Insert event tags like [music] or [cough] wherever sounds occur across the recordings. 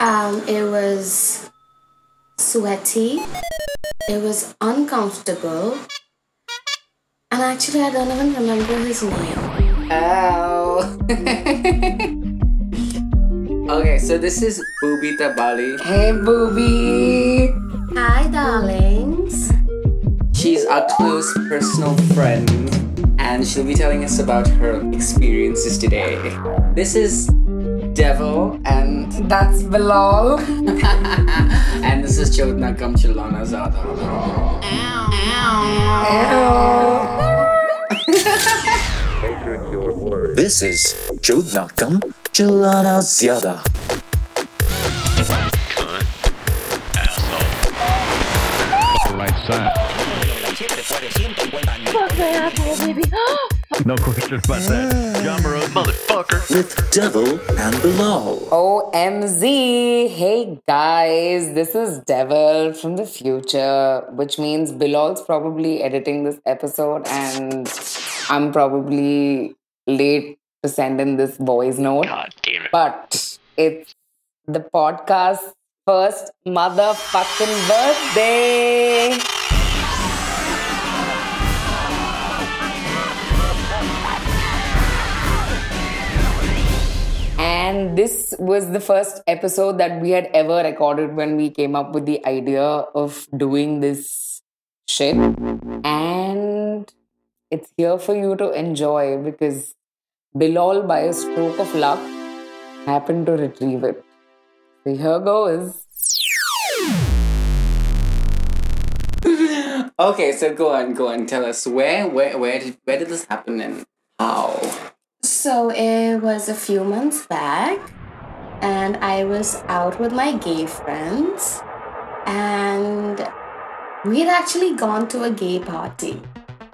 Um, it was sweaty. It was uncomfortable. And actually, I don't even remember his name. Ow. [laughs] okay, so this is Bubita Bali. Hey, booby. Hi, darlings. She's our close personal friend, and she'll be telling us about her experiences today. This is Devil, and That's Bilal. [laughs] and this is Chodna Kamchilana Zada. This is Chodnakam Chalana Zyada. right side. [gasps] [gasps] [gasps] no questions about that. John Burroughs, motherfucker. With Devil and Bilal. OMZ. Hey guys, this is Devil from the future, which means Bilal's probably editing this episode and I'm probably late to send in this voice note. God damn it. But it's the podcast first motherfucking birthday. And this was the first episode that we had ever recorded when we came up with the idea of doing this shit. And it's here for you to enjoy because Bilal, by a stroke of luck, happened to retrieve it. So here goes. Okay, so go on, go on. Tell us where, where, where did, where did this happen and how? So it was a few months back, and I was out with my gay friends, and we had actually gone to a gay party,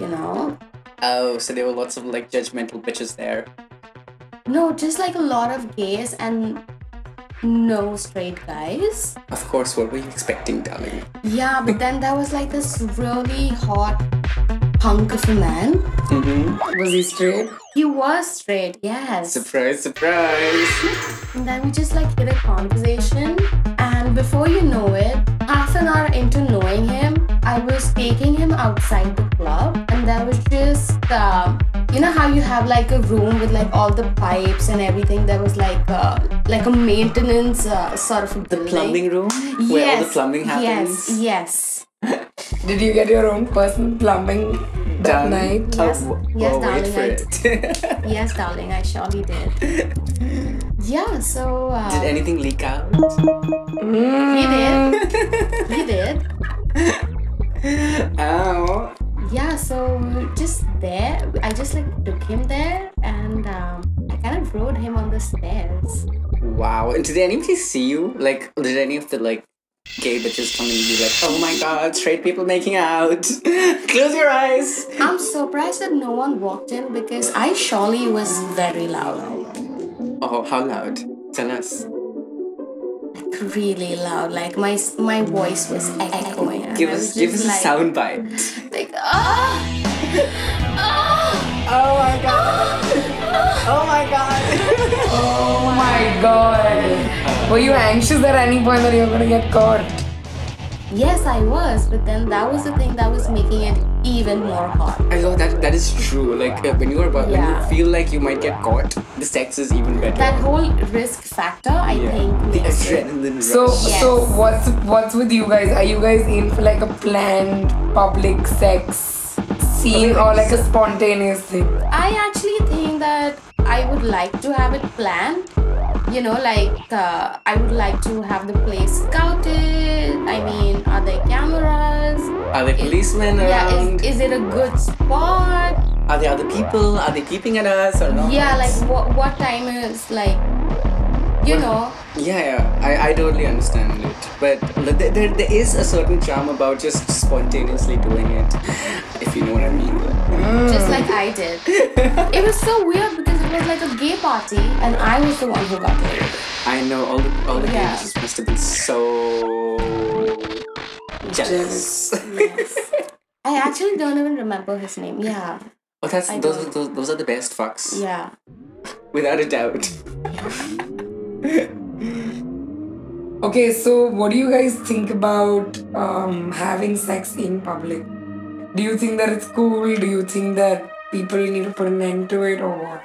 you know? Oh, so there were lots of like judgmental bitches there. No, just like a lot of gays and no straight guys. Of course, what were you expecting, darling? Yeah, but then there was like this really hot hunk of a man. Mm-hmm. Was he straight? He was straight, yes. Surprise, surprise. [laughs] And then we just like hit a conversation, and before you know it, half an hour into knowing him, I was taking him outside the club, and there was just, um, you know how you have like a room with like all the pipes and everything. There was like uh, like a maintenance uh, sort of a The building. plumbing room where all the plumbing happens. Yes, yes. [laughs] Did you get your own personal plumbing that Done. night? Oh, Yes. w- Yes, oh, wait darling, for I it. [laughs] Yes, darling, I surely did. [laughs] Yeah, so uh, Did anything leak out? he did. he did. Oh. Yeah, so we were just there. I just like took him there and um, I kind of rode him on the stairs. Wow. And did anybody see you? Like, did any of the like gay bitches come and be like, oh my god, straight people making out? [laughs] Close your eyes. I'm surprised that no one walked in because I surely was very loud. Oh, how loud? Tell us. Really loud. Like my my voice was echoing. and Give I was us, give us just a like, sound bite. Like, ah! Ah! Oh my god. Oh my god. [laughs] Oh my god. Were you anxious at any point that you were gonna get caught? Yes, I was, but then that was the thing that was making it even more hot. I know that that is true. Like uh, when you are about when you feel like you might get caught, the sex is even better. That whole risk factor, I yeah. think, the makes it. adrenaline rush. So Yes. so what's what's with you guys? Are you guys in for like a planned public sex scene or like a spontaneous thing? I actually think that I would like to have it planned. You know, like uh, I would like to have the place scouted. I mean, are there cameras? are there policemen Yeah, around? is, is it a good spot? are there other people? Are they keeping at us or not? Yeah, like what what time is like, you know? Yeah, yeah, I, I totally understand it. But there, there, there is a certain charm about just spontaneously doing it, if you know what I mean. Just like I did. It was so weird because it was like a gay party and I was the one who got laid. I know all the all the Yeah. yeah. must have been so jealous. Yes. I actually don't even remember his name. Yeah. oh, that's I those, don't. those those are the best fucks, Yeah. without a doubt. [laughs] [laughs] Okay, so what do you guys think about um, having sex in public? Do you think that it's cool? Do you think that people need to put an end to it or what?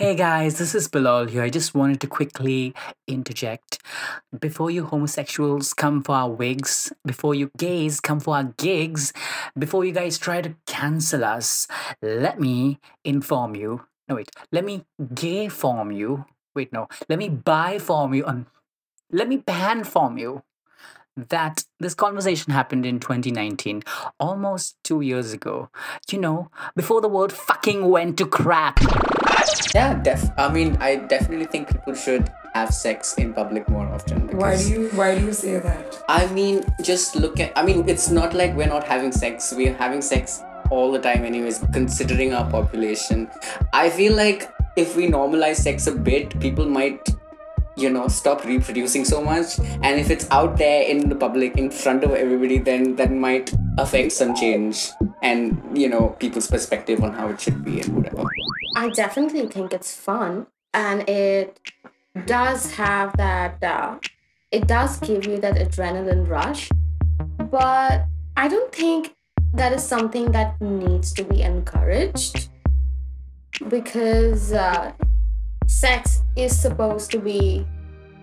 Hey guys, this is Bilal here. I just wanted to quickly interject. Before you homosexuals come for our wigs, before you gays come for our gigs, before you guys try to cancel us, let me inform you. No, wait, let me gay form you. Wait, no, let me buy form you. Um, let me ban form you that this conversation happened in 2019, almost two years ago. You know, before the world fucking went to crap. Yeah, def. I mean, I definitely think people should have sex in public more often. Why do you why do you say that? I mean, just look at. I mean, it's not like we're not having sex. We're having sex all the time, anyways, considering our population. I feel like if we normalize sex a bit, people might, you know, stop reproducing so much. And if it's out there in the public, in front of everybody, then that might affect some change and, you know, people's perspective on how it should be and whatever. I definitely think it's fun and it does have that, uh, it does give you that adrenaline rush. But I don't think that is something that needs to be encouraged because uh, sex is supposed to be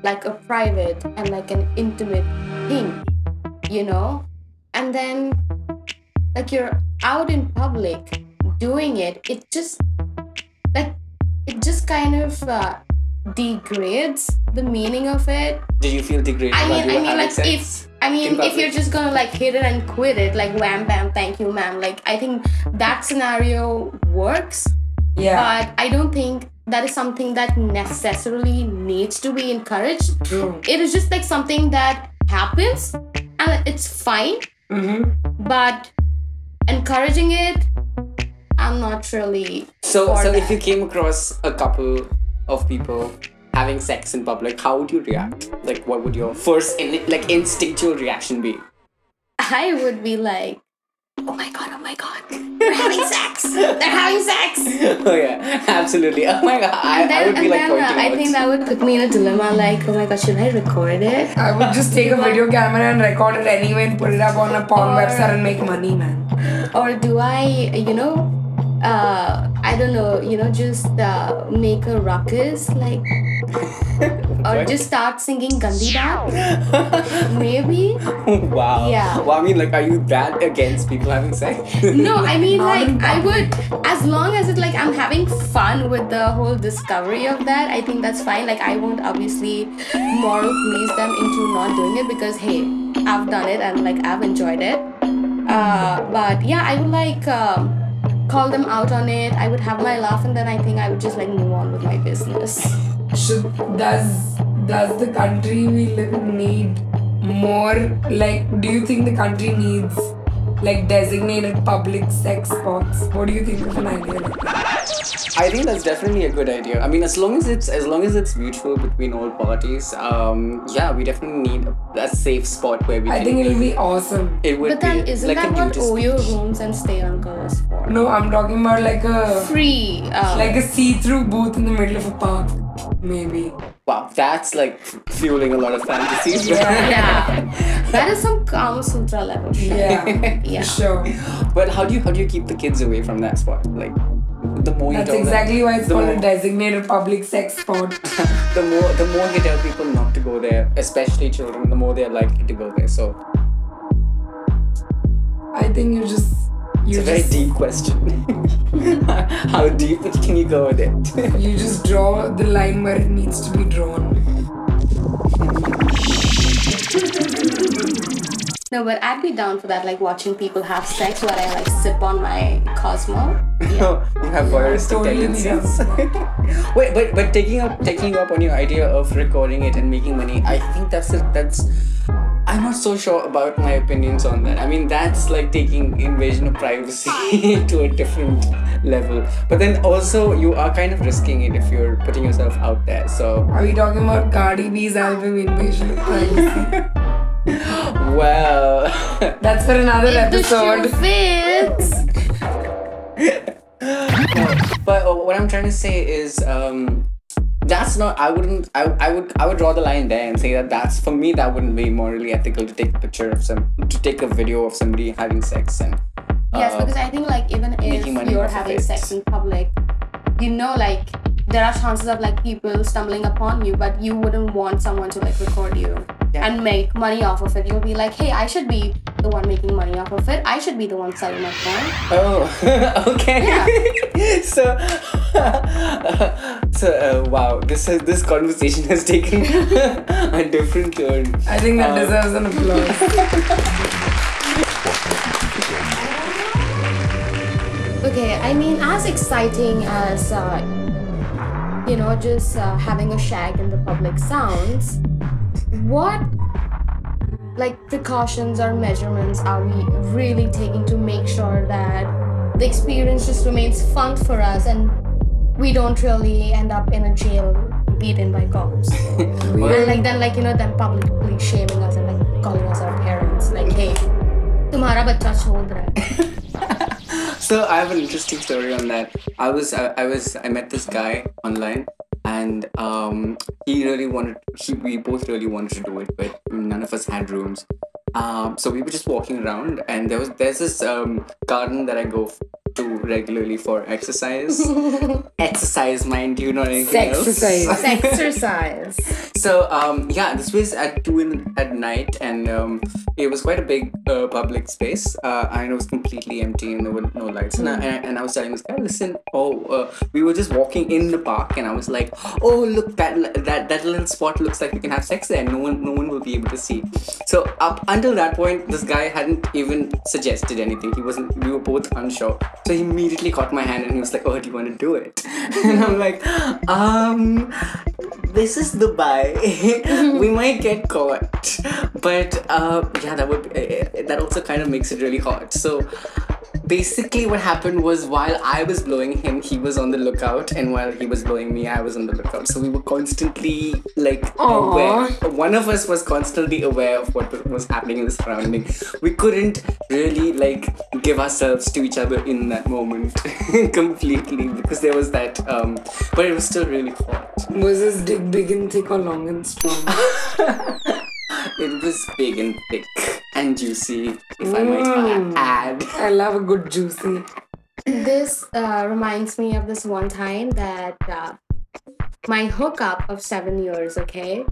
like a private and like an intimate thing, you know? And then, like, you're out in public doing it, it just like it just kind of uh, degrades the meaning of it. Did you feel degraded I mean, I mean, like sex? if I mean, if you're just gonna like hit it and quit it, like wham bam, thank you, ma'am. Like I think that scenario works, Yeah. but I don't think that is something that necessarily needs to be encouraged. True. It is just like something that happens, and it's fine. Mm-hmm. But encouraging it, I'm not really. So, so if you came across a couple of people having sex in public, how would you react? Like, what would your first, in, like, instinctual reaction be? I would be like, oh my god, oh my god, they're having [laughs] sex, they're having sex. oh yeah, absolutely. Oh my god, I, then, I would be like then pointing uh, I think that would put me in a dilemma. Like, oh my god, should I record it? I would just take a video camera and record it anyway and put it up on a porn Or- website and make money, man. Or do I, you know, uh, I don't know, you know, just uh, make a ruckus, like, or just start singing Gandhi dance? [laughs] Maybe. wow. Yeah. Well, I mean, like, are you that against people having sex? No, I mean [laughs] like I would as long as it like I'm having fun with the whole discovery of that, I think that's fine. Like I won't obviously moral police them into not doing it because hey, I've done it and like I've enjoyed it. Uh, but yeah, I would like um, call them out on it. I would have my laugh and then I think I would just like move on with my business. Should does does the country we live need more like do you think the country needs like designated public sex spots? What do you think of an idea like that? I think that's definitely a good idea. I mean, as long as it's as long as it's mutual between all parties, um, yeah, we definitely need a, a safe spot where we I can. think it'll be awesome. it would But then be isn't like that a what nudist Oyo rooms and stay on colors for? No, I'm talking about like a Free. Uh, like a see-through booth in the middle of a park, maybe. Wow, that's like fueling a lot of fantasies. [laughs] Yeah. yeah, that is some Kama Sutra level shit. Yeah, Yeah. sure. but how do you how do you keep the kids away from that spot? Like, the more you That's tell them- exactly why it's called more, a designated public sex spot. [laughs] the more the more you tell people not to go there, especially children, the more they're likely to go there. So I think you just you it's a very just deep question. [laughs] how deep can you go with it? [laughs] you just draw the line where it needs to be drawn. No, but I'd be down for that, like watching people have sex while I like sip on my Cosmo. Yeah. [laughs] you have voyeuristic totally be down tendencies. Wait, but but taking up taking you up on your idea of recording it and making money, I think that's a, that's. I'm not so sure about my opinions on that. I mean, that's like taking invasion of privacy [laughs] to a different level. But then also, you are kind of risking it if you're putting yourself out there. So, Are we talking about Cardi B's album Invasion of Privacy? [laughs] well, [laughs] That's for another If the shoe episode. fits. but uh, what I'm trying to say is, um, that's not i wouldn't I, I would i would draw the line there and say that that's for me that wouldn't be morally ethical to take a picture of some to take a video of somebody having sex and Yes, uh, because I think like even if you're having sex in public, you know like there are chances of like people stumbling upon you, but you wouldn't want someone to like record you and make money off of it. You'll be like, hey, I should be the one making money off of it. I should be the one selling my phone. oh [laughs] okay [laughs] so [laughs] so uh, wow this has this conversation has taken a different turn I think that Uh, deserves an applause. Okay, I mean, as exciting as uh, you know, just uh, having a shag in the public sounds, what like precautions or measurements are we really taking to make sure that the experience just remains fun for us and we don't really end up in a jail beaten by cops? [laughs] and like then like you know them publicly shaming us and like calling us our parents like hey तुम्हारा बच्चा छोड़ रहा है so I have an interesting story on that. I was I, I was I met this guy online and um, he really wanted he we both really wanted to do it but none of us had rooms. Um, so we were just walking around and there was there's this um, garden that I go f- to regularly for exercise. [laughs] exercise, mind you, not anything else. Exercise. [laughs] exercise So um, yeah, this was at two in at night, and um, it was quite a big uh, public space, uh, and it was completely empty, and there were no lights. And, I, and, and I was telling this guy, listen, oh, uh, we were just walking in the park, and I was like, oh, look, that that that little spot looks like we can have sex there. No one, no one will be able to see. So up until that point, this guy hadn't even suggested anything. He wasn't. We were both unsure. So he immediately caught my hand, and he was like, oh, do you want to do it? [laughs] and I'm like, um, this is Dubai. [laughs] we might get caught, but uh, yeah, that would uh, that also kind of makes it really hot. So basically, what happened was while I was blowing him, he was on the lookout, and while he was blowing me, I was on the lookout. So we were constantly like aware. One of us was constantly aware of what was happening in the surrounding. We couldn't really like give ourselves to each other in that moment [laughs] completely because there was that. Um, but it was still really hot. Was his dick big and thick or long and strong? [laughs] It was big and thick and juicy, if I might a- add. I love a good juicy. This uh, reminds me of this one time that uh, my hookup of seven years, okay?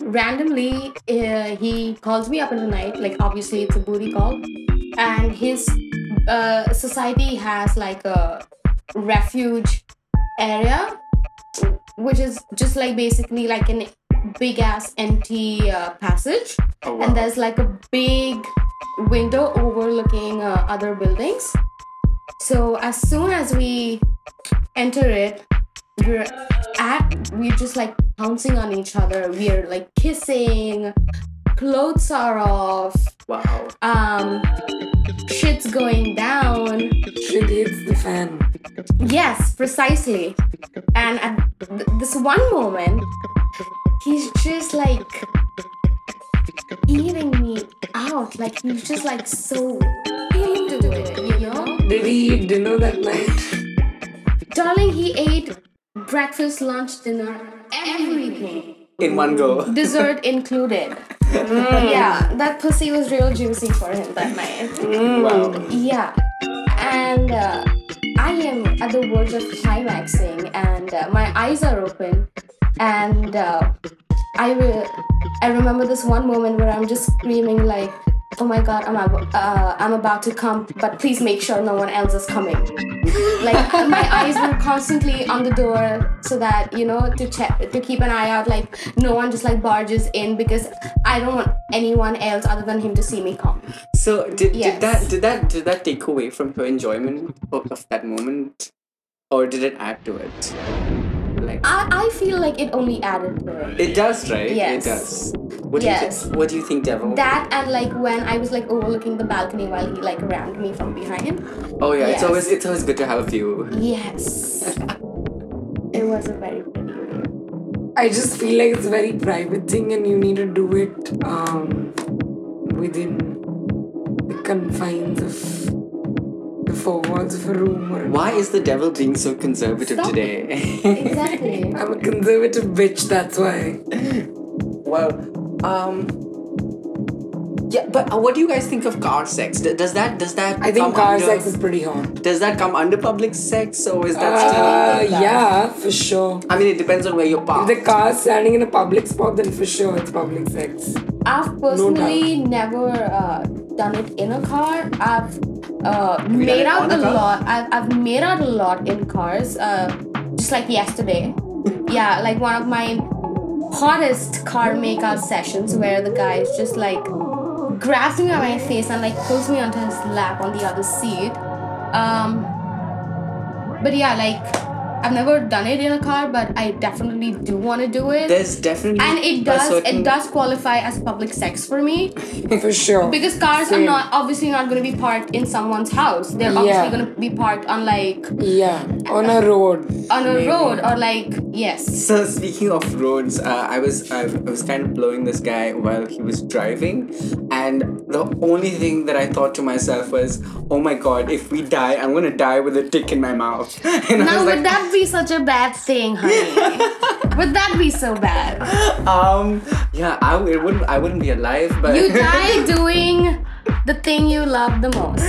Randomly, uh, he calls me up in the night, like obviously it's a booty call, and his uh, society has like a refuge area, which is just like basically like an big ass empty uh, passage, Oh, wow. and there's like a big window overlooking uh, other buildings. So as soon as we enter it, we're at we're just like pouncing on each other. We're like kissing, clothes are off, Wow. um, shit's going down. Shit hits the fan. Yes, precisely. And at th- this one moment, he's just like eating me out. Like he's just like so into it, you know? Did he eat dinner that night? Darling, he ate breakfast, lunch, dinner, everything. In one go. Dessert included. Yeah, that pussy was real juicy for him that night. Wow. Yeah. And uh, I am at the verge of climaxing, and uh, my eyes are open. And uh, I, re- I remember this one moment where I'm just screaming, like, oh my god, I'm, ab- uh, I'm about to come, but please make sure no one else is coming. like my eyes were constantly on the door so that you know to check to keep an eye out like no one just like barges in because i don't want anyone else other than him to see me come So did, Yes. did that did that did that take away from your enjoyment of, of that moment, or did it add to it? I, I feel like it only added to it does, right? Yes. It does. What do Yes. you think? What do you think, Devil? that and like when i was like overlooking the balcony while he like rammed me from behind oh yeah, it's always it's always good to have a view. yes [laughs] it was a very pretty view. I just feel like it's a very private thing and you need to do it um, within the confines of the four walls of a room or Why is the devil being so conservative Stop today? Exactly. [laughs] I'm a conservative bitch, that's why. well, um, yeah, but uh, what do you guys think of car sex? D- Does that does that I think car under, sex is pretty hot. does that come under public sex or is that Uh, still? yeah, for sure. I mean, it depends on where you're parked. If parked. the car's standing in a public spot, then for sure it's public sex. I've personally never uh, done it in a car. I've uh, made out a car? lot. I've, I've made out a lot in cars. Uh, just like yesterday. yeah, like one of my hottest car makeout sessions where the guy is just like grabs me by my face and like pulls me onto his lap on the other seat. Um, but yeah, like I've never done it in a car, but I definitely do want to do it. There's definitely and it does certain- it does qualify as public sex for me [laughs] For sure. because cars Same. are not obviously not going to be parked in someone's house they're obviously Yeah. going to be parked on like Yeah, on a road. on a road or like yes So speaking of roads, uh, I was I, I was kind of blowing this guy while he was driving, and the only thing that I thought to myself was, "Oh my god, if we die, I'm gonna die with a dick in my mouth." [laughs] And now would like, that be such a bad thing honey [laughs] would that be so bad um, yeah, I it wouldn't I wouldn't be alive, but you [laughs] die doing the thing you love the most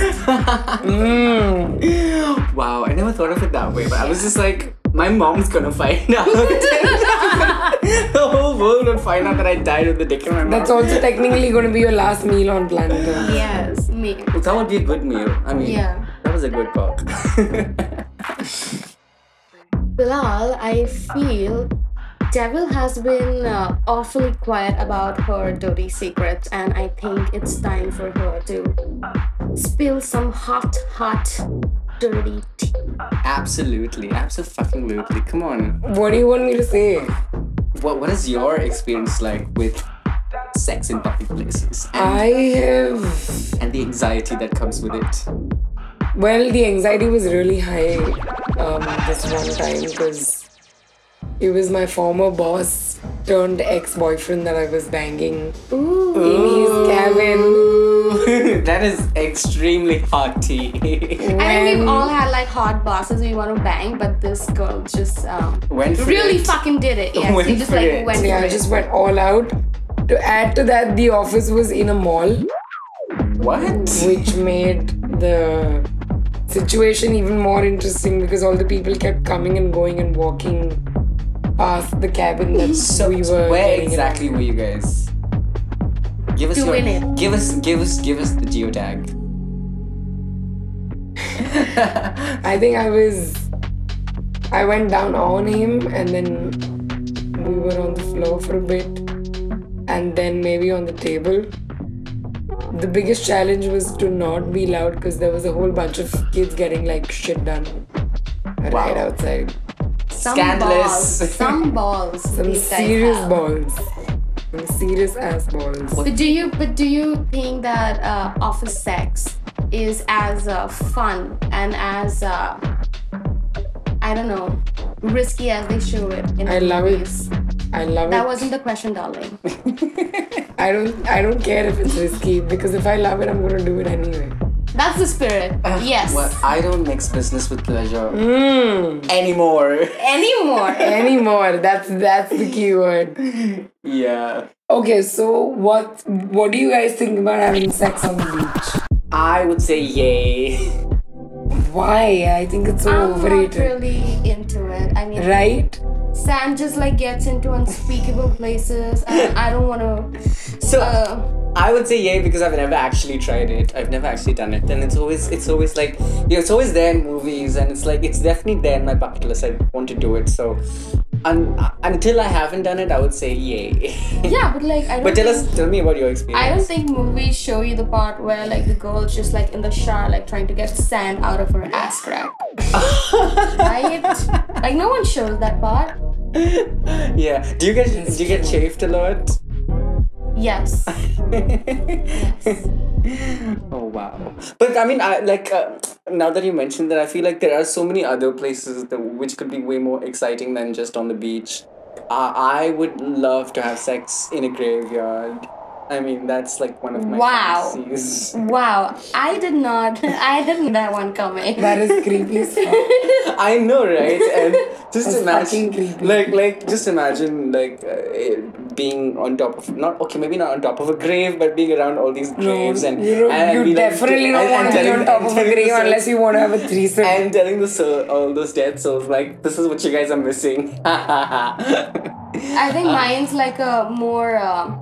wow, I never thought of it that way. But I was just like, my mom's gonna find out. [laughs] the whole world will find out that I died with the dick in my mouth. That's also technically going to be your last meal on planet Earth. yes me That would be a good meal. I mean, Yeah. that was a good talk. [laughs] Bilal, I feel Devil has been uh, awfully quiet about her dirty secrets, and I think it's time for her to spill some hot, hot, dirty tea. absolutely, absolutely. Come on. What do you want me to say? What What is your experience like with sex in public places and, I have. and the anxiety that comes with it? Well, the anxiety was really high um, this one time because it was my former boss turned ex boyfriend that I was banging in his cabin. That is extremely hot tea. I think we've all had like hot bosses we want to bang, but this girl just um, Went really it. fucking did it. Yes, Went she just like it. went Yeah, for it. just went all out. To add to that, the office was in a mall, what? which made the situation even more interesting because all the people kept coming and going and walking past the cabin that So we were. where exactly were you guys? Give us Doing your, it. give us give us give us the geotag. [laughs] I think I was. I went down on him and then we were on the floor for a bit and then maybe on the table. The biggest challenge was to not be loud because there was a whole bunch of kids getting like shit done right Wow. outside. some Scandalous. balls. Some balls. [laughs] Some serious balls. Some serious ass balls. But do you but do you think that uh, office sex is as uh, fun and as uh, I don't know risky as they show it in I love it. movies? I love That it. That wasn't the question, darling. [laughs] I don't I don't care if it's risky because if I love it I'm gonna do it anyway. That's the spirit. yes. Well, I don't mix business with pleasure Mm. anymore. Anymore. [laughs] Anymore. That's that's the key word. yeah. Okay, so what what do you guys think about having sex on the beach? I would say yay. Why? I think it's so I'm not really into it. I mean, Right? Sam just like gets into unspeakable places, and I don't want to. So Uh, I would say yay because I've never actually tried it. I've never actually done it, and it's always it's always like you know, it's always there in movies, and it's like it's definitely there in my bucket list. I want to do it. So un- until I haven't done it, I would say yay. [laughs] yeah, but like I don't. but tell think- us, tell me about your experience. I don't think movies show you the part where like the girl's just like in the shower, like trying to get sand out of her ass crack. [laughs] right? Like no one shows that part. [laughs] yeah. Do you get do you get chafed a lot? Yes. [laughs] yes. Oh wow! But I mean, I like uh, now that you mentioned that, I feel like there are so many other places that which could be way more exciting than just on the beach. Uh, I would love to have sex in a graveyard. I mean, that's like one of my Wow. fantasies. Wow, I did not. [laughs] I didn't that one coming. That is creepy as fuck. [laughs] I know, right? And just That's imagine, like, like, just imagine, like, uh, it being on top of not okay, maybe not on top of a grave, but being around all these graves and you, and you be like- definitely don't want to be on top of a grave souls- unless you want to have a threesome. [laughs] and telling the soul, all those dead souls, like, this is what you guys are missing. I think [laughs] mine's like a more uh,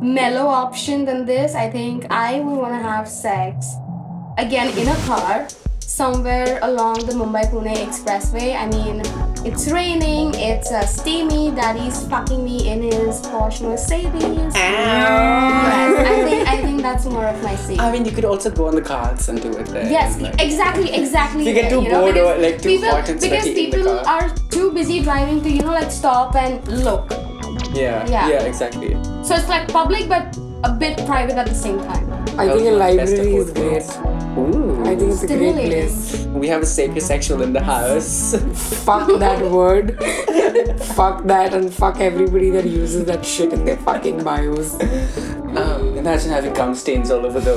mellow option than this. I think I would want to have sex again in a car somewhere along the Mumbai Pune Expressway. I mean, it's raining, it's uh, steamy. Daddy's fucking me in his Porsche Mercedes. Yes, I think I think that's more of my scene. I mean, you could also go on the cards and do it there. Yes, like- exactly, exactly. If you get too you know, bored or, because like, too people, hot and because sweaty in the people car. are too busy driving to you know like stop and look. yeah, Yeah. yeah, exactly. So it's like public but a bit private at the same time. I think a was my best of library is both great. Ooh. I think it's a great Stimulating. place. we have a sapiosexual in the house. Fuck that word. fuck that and fuck everybody that uses that shit in their fucking bios. Um, imagine having cum stains all over the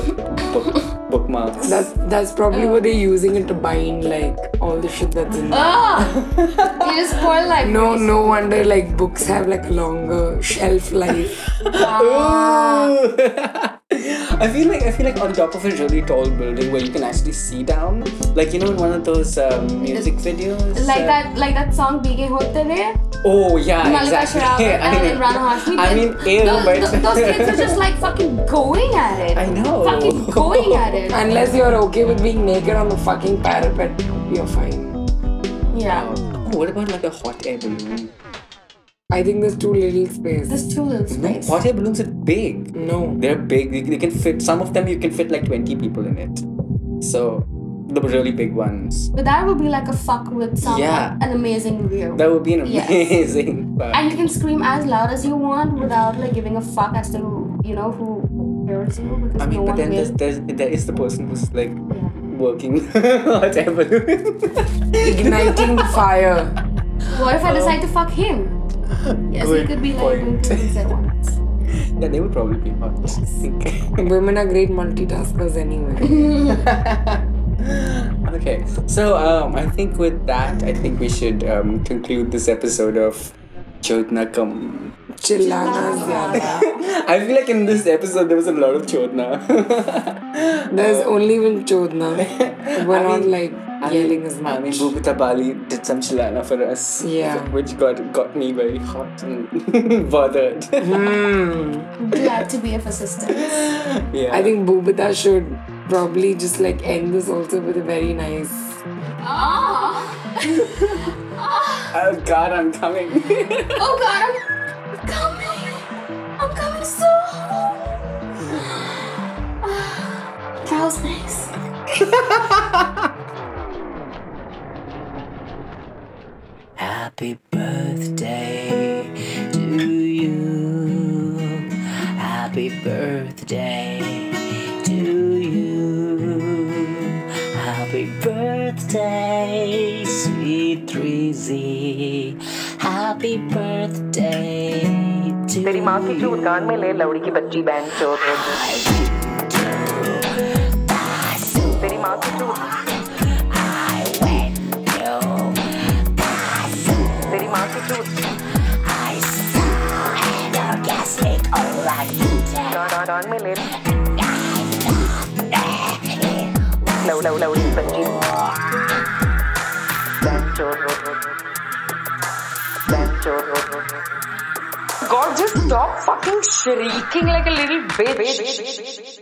book, bookmarks. That's that's probably what they're using it to bind like all the shit that's in there. Ah, you just spoil like No, no wonder like books have like a longer shelf life. [laughs] [laughs] I feel like I feel like on top of a really tall building where you can actually see down, like you know, in one of those um, music videos. like uh, that like that song Bige Hote Re. Oh yeah, Mallika exactly. [laughs] I and mean, Hashmi. I mean, ew, those, but those, those kids are just like fucking going at it. I know. Fucking going at it. Unless you're okay with being naked on the fucking parapet, you're fine. Yeah. Oh, what about like a hot air balloon? I think there's too little space. There's too little space. Hot air balloons are big. No. They're big. They, they can fit. Some of them you can fit like twenty people in it. So the really big ones. But that would be like a fuck with some Yeah. an amazing view. That would be an Yes. amazing. [laughs] fun. and you can scream as loud as you want without like giving a fuck as to you know who hears you because I mean, no but then there's, there's there is the person who's like Yeah. working hot air balloon. Igniting the fire. What if I decide to fuck him? Yes, he Good could be like point. doing two things at once. [laughs] yeah, they would probably be hot. I [laughs] think. Women are great multitaskers anyway. [laughs] Okay, so um, I think with that, I think we should um, conclude this episode of Chodna Kam. Chillana zyada. I feel like in this episode there was a lot of Chodna. There's only been chodna. We're I not mean- like I yelling mean, as I mean. Bubita Bali did some chilana for us. Yeah. Which got got me very hot and [laughs] bothered. Hmm. Glad to be of assistance. yeah. I think Bubita should probably just like end this also with a very nice. [laughs] Oh God, I'm coming. [laughs] Oh god, I'm coming. I'm coming so [sighs] That was nice. Happy birthday to you. Happy birthday to you. Happy birthday, sweet 3Z. Happy birthday to तेरी माँ की चूत कान में ले लौड़ी की बच्ची बहन चोर तेरी माँ की चूत alright. God, just stop fucking shrieking like a little bitch.